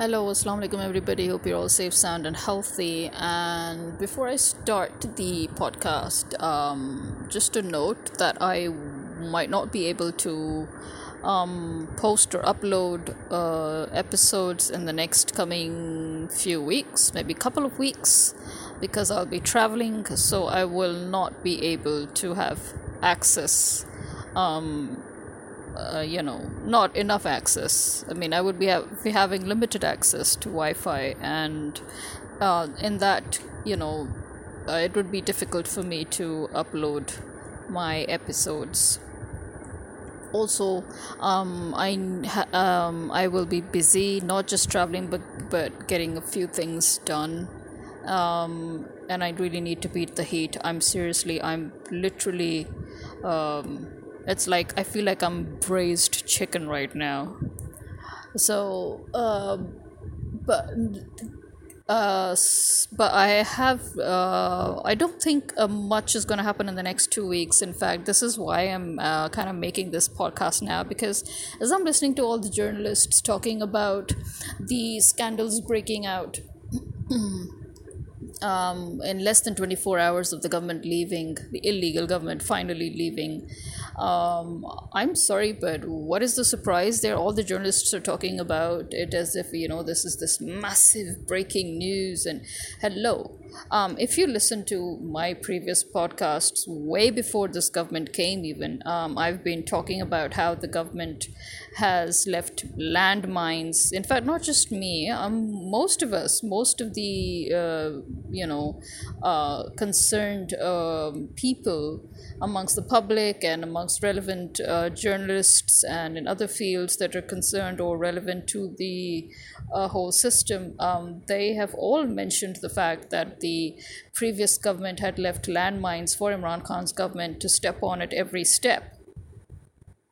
Hello, assalamu alaikum everybody. Hope you're all safe, sound, and healthy. And before I start the podcast, um, just a note that I might not be able to um, post or upload uh, episodes in the next coming few weeks, maybe a couple of weeks, because I'll be traveling, so I will not be able to have access um, uh, you know not enough access. I mean i would be, ha- be having limited access to wi-fi and uh, in that you know uh, it would be difficult for me to upload my episodes. Also um, I um, I will be busy not just traveling but but getting a few things done. Um, and I really need to beat the heat. I'm seriously I'm literally um, it's like I feel like I'm braised chicken right now. So, uh, but uh, but I have uh, I don't think uh, much is going to happen in the next two weeks. In fact, this is why I'm uh, kind of making this podcast now because as I'm listening to all the journalists talking about the scandals breaking out. um, in less than 24 hours of the government leaving, the illegal government finally leaving. Um, I'm sorry, but what is the surprise there? All the journalists are talking about it as if, you know, this is this massive breaking news. And hello, um, if you listen to my previous podcasts, way before this government came, even, um, I've been talking about how the government has left landmines. In fact, not just me, um, most of us, most of the, uh, you know, uh, concerned uh, people amongst the public and amongst relevant uh, journalists and in other fields that are concerned or relevant to the uh, whole system, um, they have all mentioned the fact that the previous government had left landmines for Imran Khan's government to step on at every step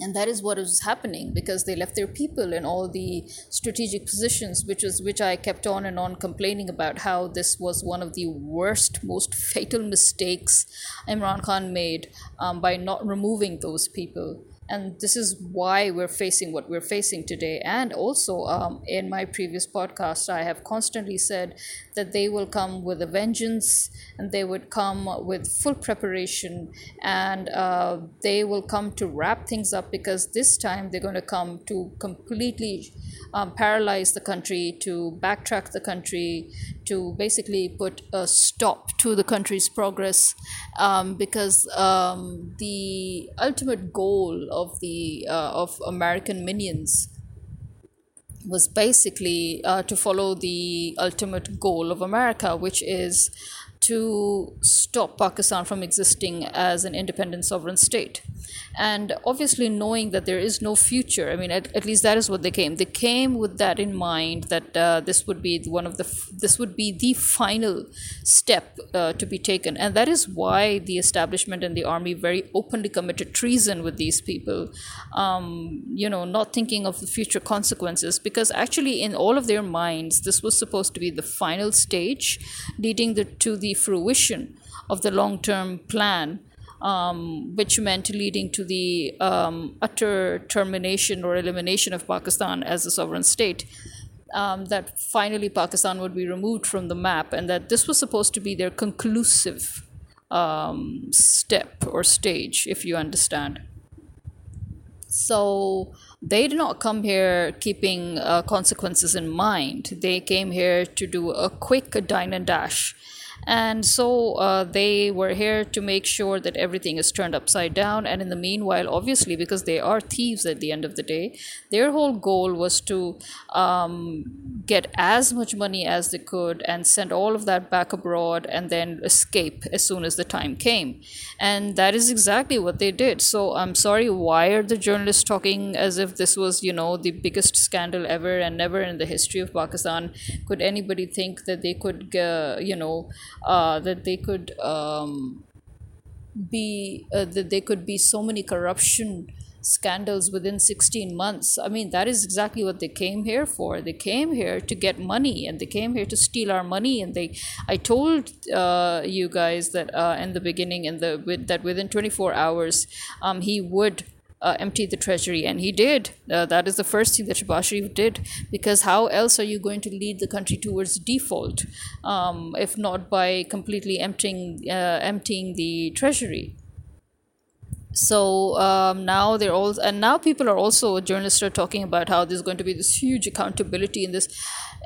and that is what is happening because they left their people in all the strategic positions which is which i kept on and on complaining about how this was one of the worst most fatal mistakes imran khan made um, by not removing those people and this is why we're facing what we're facing today. And also um, in my previous podcast i have constantly said that they will come with a vengeance and they would come with full preparation. And uh, they will come to wrap things up because this time they're going to come to completely um, paralyze the country, to backtrack the country, to basically put a stop to the country's progress um, because um, the ultimate goal of the uh, of American minions was basically uh, to follow the ultimate goal of America, which is to stop Pakistan from existing as an independent sovereign state. And obviously knowing that there is no future i mean at, at least that is what they came. They came with that in mind that uh, this would be one of the this would be the final step uh, to be taken. And that is why the establishment and the army very openly committed treason with these people um, you know not thinking of the future consequences. Because actually in all of their minds this was supposed to be the final stage leading the, to the fruition of the long term plan um, which meant leading to the um, utter termination or elimination of Pakistan as a sovereign state. Um, that finally Pakistan would be removed from the map, and that this was supposed to be their conclusive um, step or stage, if you understand. So they did not come here keeping uh, consequences in mind. They came here to do a quick dine and dash and so uh, they were here to make sure that everything is turned upside down. And in the meanwhile, obviously, because they are thieves at the end of the day, their whole goal was to um, get as much money as they could and send all of that back abroad and then escape as soon as the time came. And that is exactly what they did. So I'm sorry, why are the journalists talking as if this was, you know, the biggest scandal ever and never in the history of Pakistan? Could anybody think that they could, uh, you know, that they could um, be uh, that there could be so many corruption scandals within 16 months. I mean that is exactly what they came here for. They came here to get money and they came here to steal our money and they i told uh, you guys that uh, in the beginning and the with, that within 24 hours um, he would uh, empty the treasury, and he did. Uh, that is the first thing that Shehbaz Sharif did, because how else are you going to lead the country towards default, um, if not by completely emptying uh, emptying the treasury? So um, now they're all and now people are also journalists are talking about how there's going to be this huge accountability in this.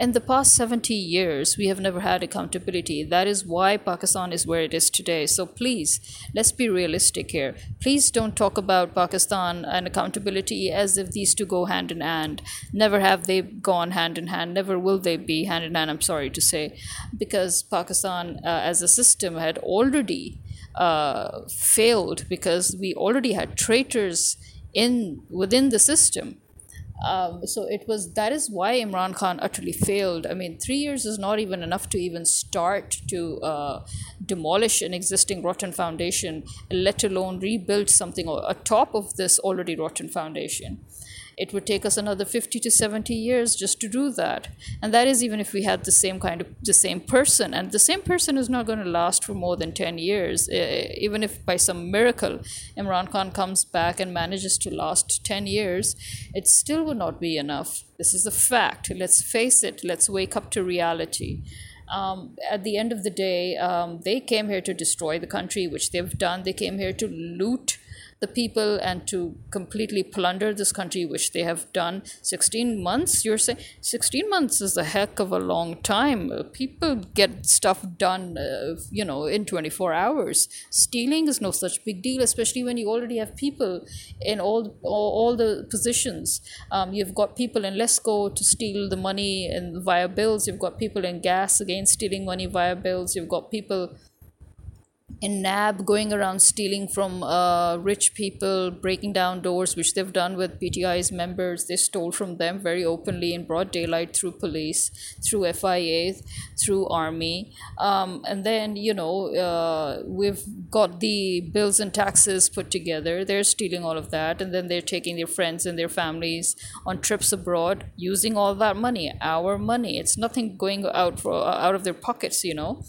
In the past 70 years we have never had accountability. That is why pakistan is where it is today. So please let's be realistic here. Please don't talk about pakistan and accountability as if these two go hand in hand. Never have they gone hand in hand. Never will they be hand in hand i'm sorry to say. Because pakistan uh, as a system had already uh, failed because we already had traitors in within the system. Um, so it was that is why Imran Khan utterly failed. I mean, three years is not even enough to even start to uh, demolish an existing rotten foundation, let alone rebuild something atop of this already rotten foundation it would take us another 50 to 70 years just to do that. And that is even if we had the same kind of the same person. And the same person is not going to last for more than 10 years. Even if by some miracle imran khan comes back and manages to last 10 years it still would not be enough. This is a fact. Let's face it. Let's wake up to reality. Um, at the end of the day, um, they came here to destroy the country, which they've done. They came here to loot the people and to completely plunder this country, which they have done. 16 months, you're saying? 16 months is a heck of a long time. Uh, people get stuff done, uh, you know, in 24 hours. Stealing is no such big deal, especially when you already have people in all, all, all the positions. Um, you've got people in Lesco to steal the money and via bills. You've got people in gas again stealing money via bills. You've got people in NAB going around stealing from uh, rich people, breaking down doors, which they've done with PTI's members. They stole from them very openly in broad daylight through police, through FIA, through army. Um, and then, you know, uh, we've got the bills and taxes put together. They're stealing all of that. And then they're taking their friends and their families on trips abroad using all that money, our money. It's nothing going out, for, out of their pockets, you know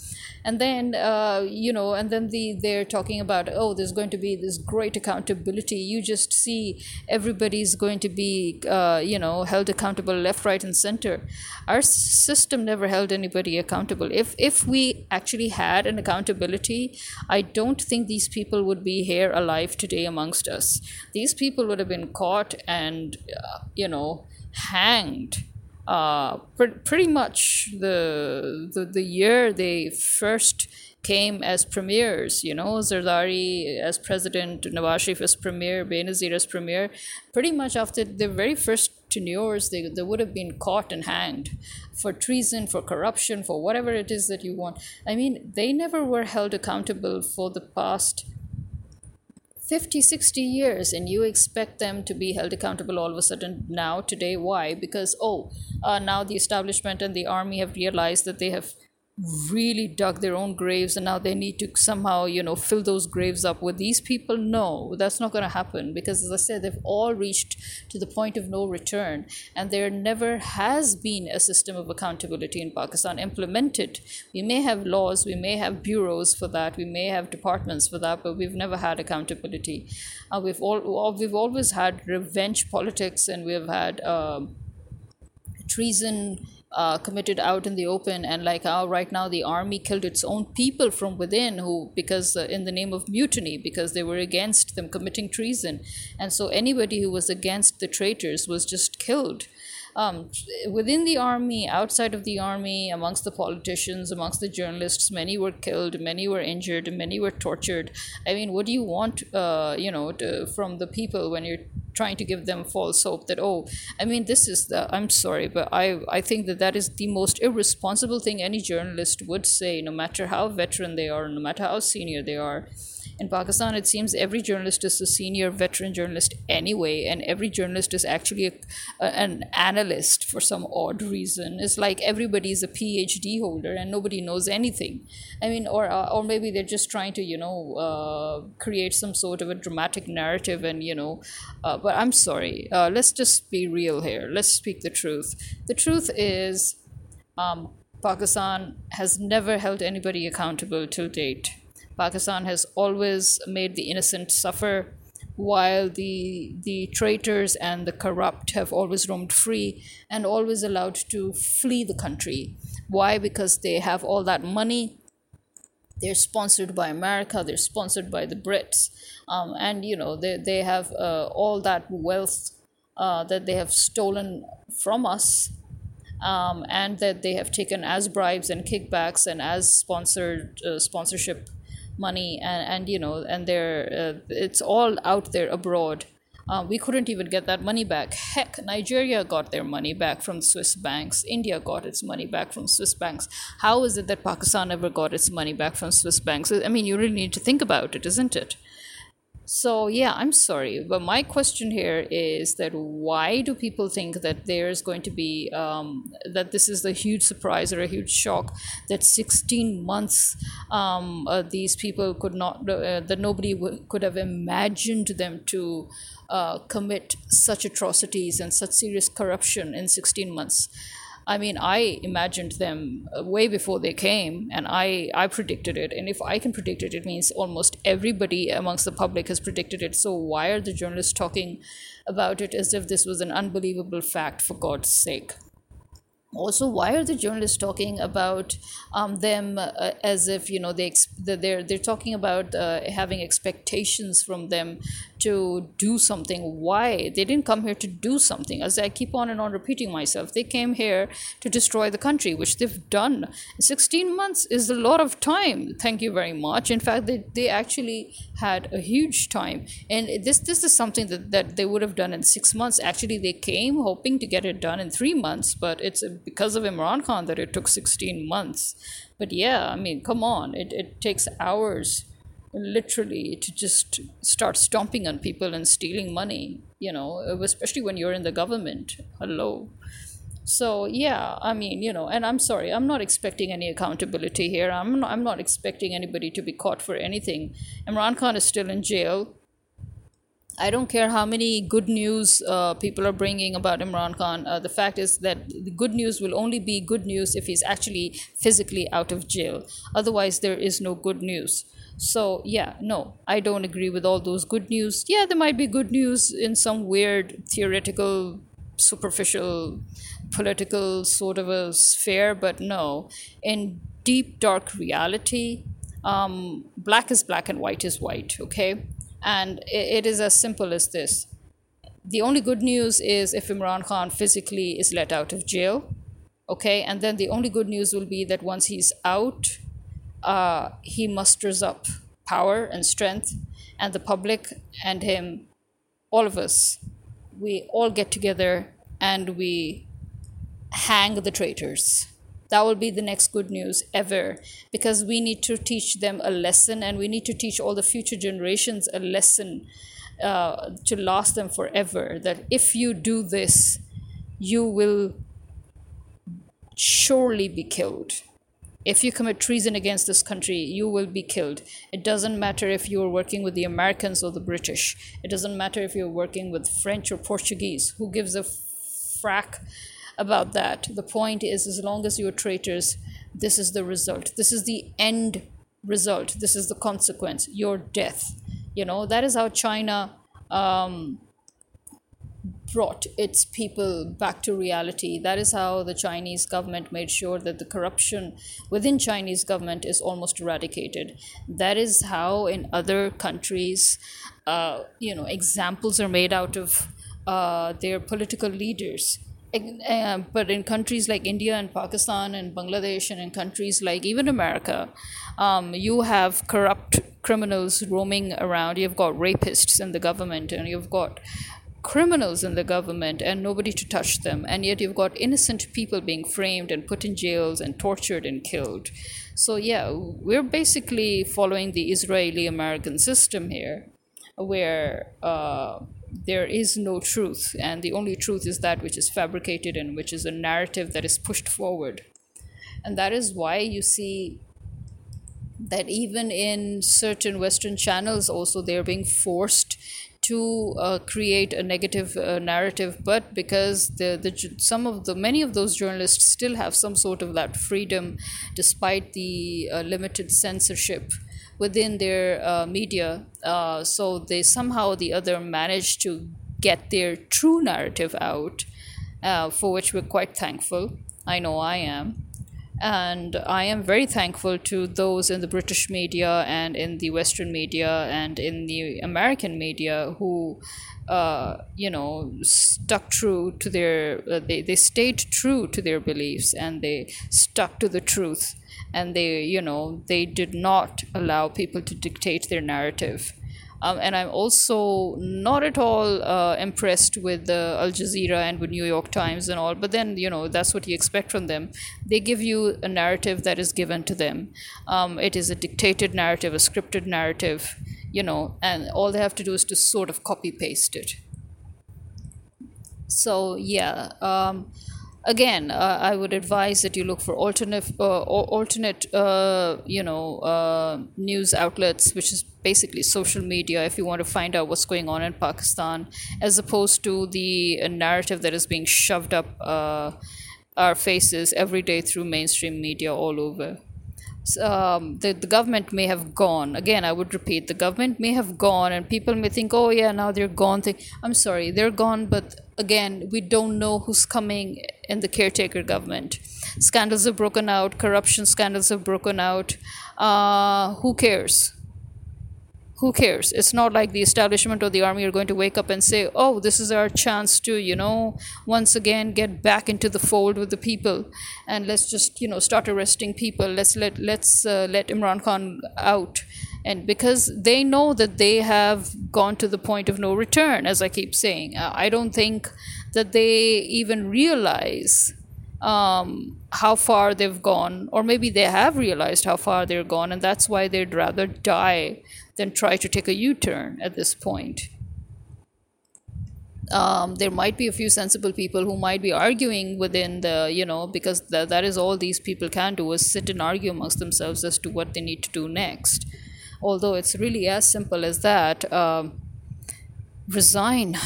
and then uh, you know and then the they're talking about oh there's going to be this great accountability. You just see everybody's going to be uh, you know held accountable left right and center. Our system never held anybody accountable. If if we actually had an accountability i don't think these people would be here alive today amongst us. These people would have been caught and uh, you know hanged uh, pre- pretty much the, the the year they first came as premiers, you know, Zardari as president, Nawaz Sharif as premier, Benazir as premier, pretty much after the very first tenures, they, they would have been caught and hanged for treason, for corruption, for whatever it is that you want. I mean, they never were held accountable for the past 50 60 years and you expect them to be held accountable all of a sudden now today? Why? Because oh uh, now the establishment and the army have realized that they have really dug their own graves and now they need to somehow you know fill those graves up with these people? No that's not going to happen because as i said they've all reached to the point of no return and there never has been a system of accountability in pakistan implemented. We may have laws we may have bureaus for that we may have departments for that but we've never had accountability. Uh, we've all we've always had revenge politics and we've had um, treason uh, committed out in the open and like how right now the army killed its own people from within who because uh, in the name of mutiny because they were against them committing treason and so anybody who was against the traitors was just killed um, within the army, outside of the army, amongst the politicians, amongst the journalists, many were killed, many were injured, many were tortured. I mean, what do you want, uh, you know, to, from the people when you're trying to give them false hope that oh i mean this is the i'm sorry but i i think that that is the most irresponsible thing any journalist would say no matter how veteran they are no matter how senior they are in Pakistan, it seems every journalist is a senior veteran journalist anyway, and every journalist is actually a, a, an analyst for some odd reason. It's like everybody is a PhD holder and nobody knows anything. I mean, or uh, or maybe they're just trying to you know uh, create some sort of a dramatic narrative, and you know. Uh, but I'm sorry. Uh, let's just be real here. Let's speak the truth. The truth is. Um, Pakistan has never held anybody accountable till date. Pakistan has always made the innocent suffer. while the the traitors and the corrupt have always roamed free and always allowed to flee the country why because they have all that money they're sponsored by america they're sponsored by the brits um, and you know they, they have uh, all that wealth uh, that they have stolen from us um, and that they have taken as bribes and kickbacks and as sponsored uh, sponsorship money and, and you know and they're uh, it's all out there abroad uh, we couldn't even get that money back. Heck, Nigeria got their money back from Swiss banks. India got its money back from Swiss banks. How is it that Pakistan ever got its money back from Swiss banks? I mean, you really need to think about it, isn't it? So, yeah, I'm sorry. But my question here is that why do people think that there's going to be, um, that this is a huge surprise or a huge shock that 16 months um, uh, these people could not, uh, that nobody w- could have imagined them to uh, commit such atrocities and such serious corruption in 16 months? I mean, I imagined them uh, way before they came, and I, I predicted it. And if I can predict it, it means almost everybody amongst the public has predicted it. So why are the journalists talking about it as if this was an unbelievable fact, for God's sake? Also why are the journalists talking about um, them uh, as if you know they ex- they're they're talking about uh, having expectations from them to do something? Why? They didn't come here to do something. As i keep on and on repeating myself they came here to destroy the country which they've done. 16 months is a lot of time. Thank you very much. In fact they, they actually had a huge time. And this this is something that, that they would have done in six months. Actually they came hoping to get it done in three months but it's because of imran khan that it took 16 months. But yeah i mean come on it, it takes hours literally to just start stomping on people and stealing money you know especially when you're in the government. Hello. So yeah i mean you know and i'm sorry i'm not expecting any accountability here. I'm not, I'm not expecting anybody to be caught for anything. Imran khan is still in jail I don't care how many good news uh, people are bringing about Imran Khan. Uh, the fact is that the good news will only be good news if he's actually physically out of jail. Otherwise, there is no good news. So, yeah, no, I don't agree with all those good news. Yeah, there might be good news in some weird theoretical, superficial, political sort of a sphere, but no. In deep, dark reality, um, black is black and white is white, okay? And it is as simple as this. The only good news is if Imran Khan physically is let out of jail. Okay, and then the only good news will be that once he's out, uh, he musters up power and strength, and the public and him, all of us, we all get together and we hang the traitors that will be the next good news ever because we need to teach them a lesson and we need to teach all the future generations a lesson uh, to last them forever that if you do this you will surely be killed if you commit treason against this country, you will be killed. It doesn't matter if you are working with the Americans or the British. It doesn't matter if you're working with French or Portuguese. Who gives a frack about that. The point is, as long as you're traitors, this is the result. This is the end result. This is the consequence. Your death. You know that is how China um, brought its people back to reality. That is how the Chinese government made sure that the corruption within Chinese government is almost eradicated. That is how in other countries, uh, you know, examples are made out of uh, their political leaders uh, but in countries like India and Pakistan and Bangladesh and in countries like even America, um, you have corrupt criminals roaming around. You've got rapists in the government, and you've got criminals in the government, and nobody to touch them. And yet you've got innocent people being framed and put in jails and tortured and killed. So yeah, we're basically following the Israeli American system here, where. Uh, there is no truth, and the only truth is that which is fabricated and which is a narrative that is pushed forward. And that is why you see that even in certain Western channels, also they're being forced to uh, create a negative uh, narrative, but because the, the some of the many of those journalists still have some sort of that freedom, despite the uh, limited censorship within their uh, media. Uh, so they somehow or the other managed to get their true narrative out, uh, for which we're quite thankful. I know I am. And I am very thankful to those in the British media and in the Western media and in the American media who uh, you know, stuck true to their, uh, they, they stayed true to their beliefs and they stuck to the truth. And they, you know, they did not allow people to dictate their narrative. Um, and I'm also not at all uh, impressed with the Al Jazeera and with New York Times and all. But then, you know, that's what you expect from them. They give you a narrative that is given to them. Um, it is a dictated narrative, a scripted narrative you know, and all they have to do is to sort of copy paste it. So yeah, um, again, uh, I would advise that you look for alternate, uh, alternate, uh, you know, uh, news outlets, which is basically social media, if you want to find out what's going on in Pakistan, as opposed to the narrative that is being shoved up uh, our faces every day through mainstream media all over um, the, the government may have gone. Again i would repeat the government may have gone and people may think oh yeah now they're gone i'm sorry they're gone but again we don't know who's coming in the caretaker government. Scandals have broken out corruption scandals have broken out. Uh, who cares who cares? It's not like the establishment or the army are going to wake up and say oh this is our chance to you know once again get back into the fold with the people and let's just you know start arresting people. Let's let let's uh, let imran khan out. And because they know that they have gone to the point of no return as i keep saying uh, i don't think that they even realize um, how far they've gone, or maybe they have realized how far they're gone, and that's why they'd rather die than try to take a U turn at this point. Um, there might be a few sensible people who might be arguing within the, you know, because th- that is all these people can do is sit and argue amongst themselves as to what they need to do next. Although it's really as simple as that. Um, resign,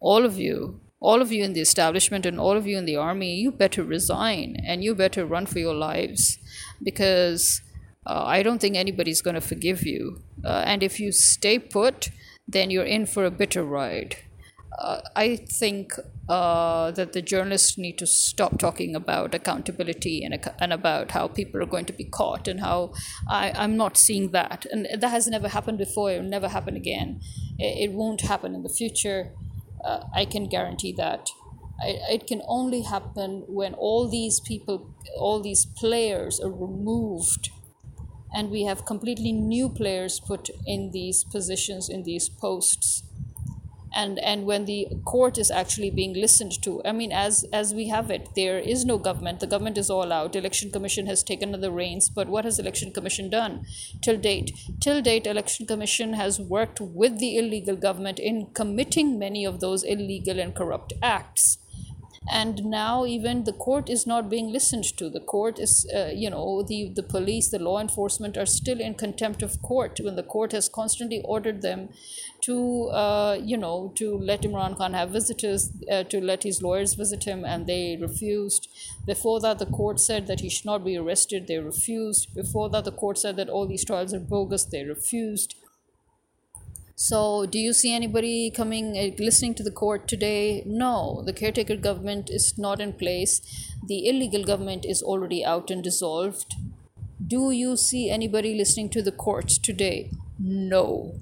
all of you, all of you in the establishment and all of you in the army, you better resign and you better run for your lives because uh, I don't think anybody's going to forgive you. Uh, and if you stay put, then you're in for a bitter ride. Uh, I think uh, that the journalists need to stop talking about accountability and, and about how people are going to be caught and how I, I'm not seeing that. And that has never happened before, it will never happen again. It, it won't happen in the future. Uh, I can guarantee that. it can only happen when all these people, all these players are removed and we have completely new players put in these positions in these posts. And and when the court is actually being listened to i mean as as we have it there is no government. The government is all out. Election commission has taken the reins. But what has election commission done till date? Till date election commission has worked with the illegal government in committing many of those illegal and corrupt acts and now even the court is not being listened to. The court is uh, you know the the police the law enforcement are still in contempt of court when the court has constantly ordered them to uh, you know to let Imran Khan have visitors uh, to let his lawyers visit him and they refused. Before that the court said that he should not be arrested. They refused. Before that the court said that all these trials are bogus. They refused so, do you see anybody coming, uh, listening to the court today? No, the caretaker government is not in place. The illegal government is already out and dissolved. Do you see anybody listening to the court today? No.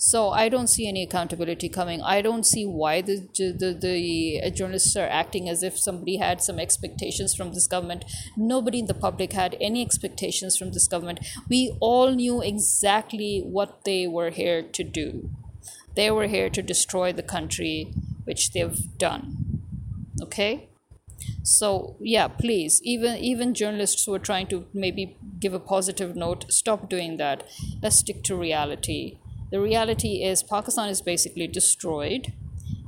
So I don't see any accountability coming. I don't see why the, the, the uh, journalists are acting as if somebody had some expectations from this government. Nobody in the public had any expectations from this government. We all knew exactly what they were here to do. They were here to destroy the country, which they've done. Okay? so yeah please even even journalists who are trying to maybe give a positive note stop doing that let's stick to reality the reality is Pakistan is basically destroyed,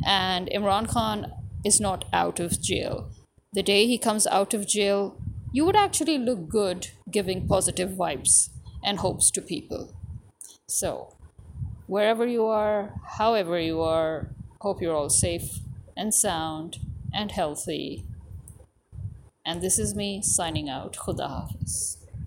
and Imran Khan is not out of jail. The day he comes out of jail, you would actually look good giving positive vibes and hopes to people. So, wherever you are, however you are, hope you're all safe and sound and healthy. And this is me signing out. Khuda Hafiz.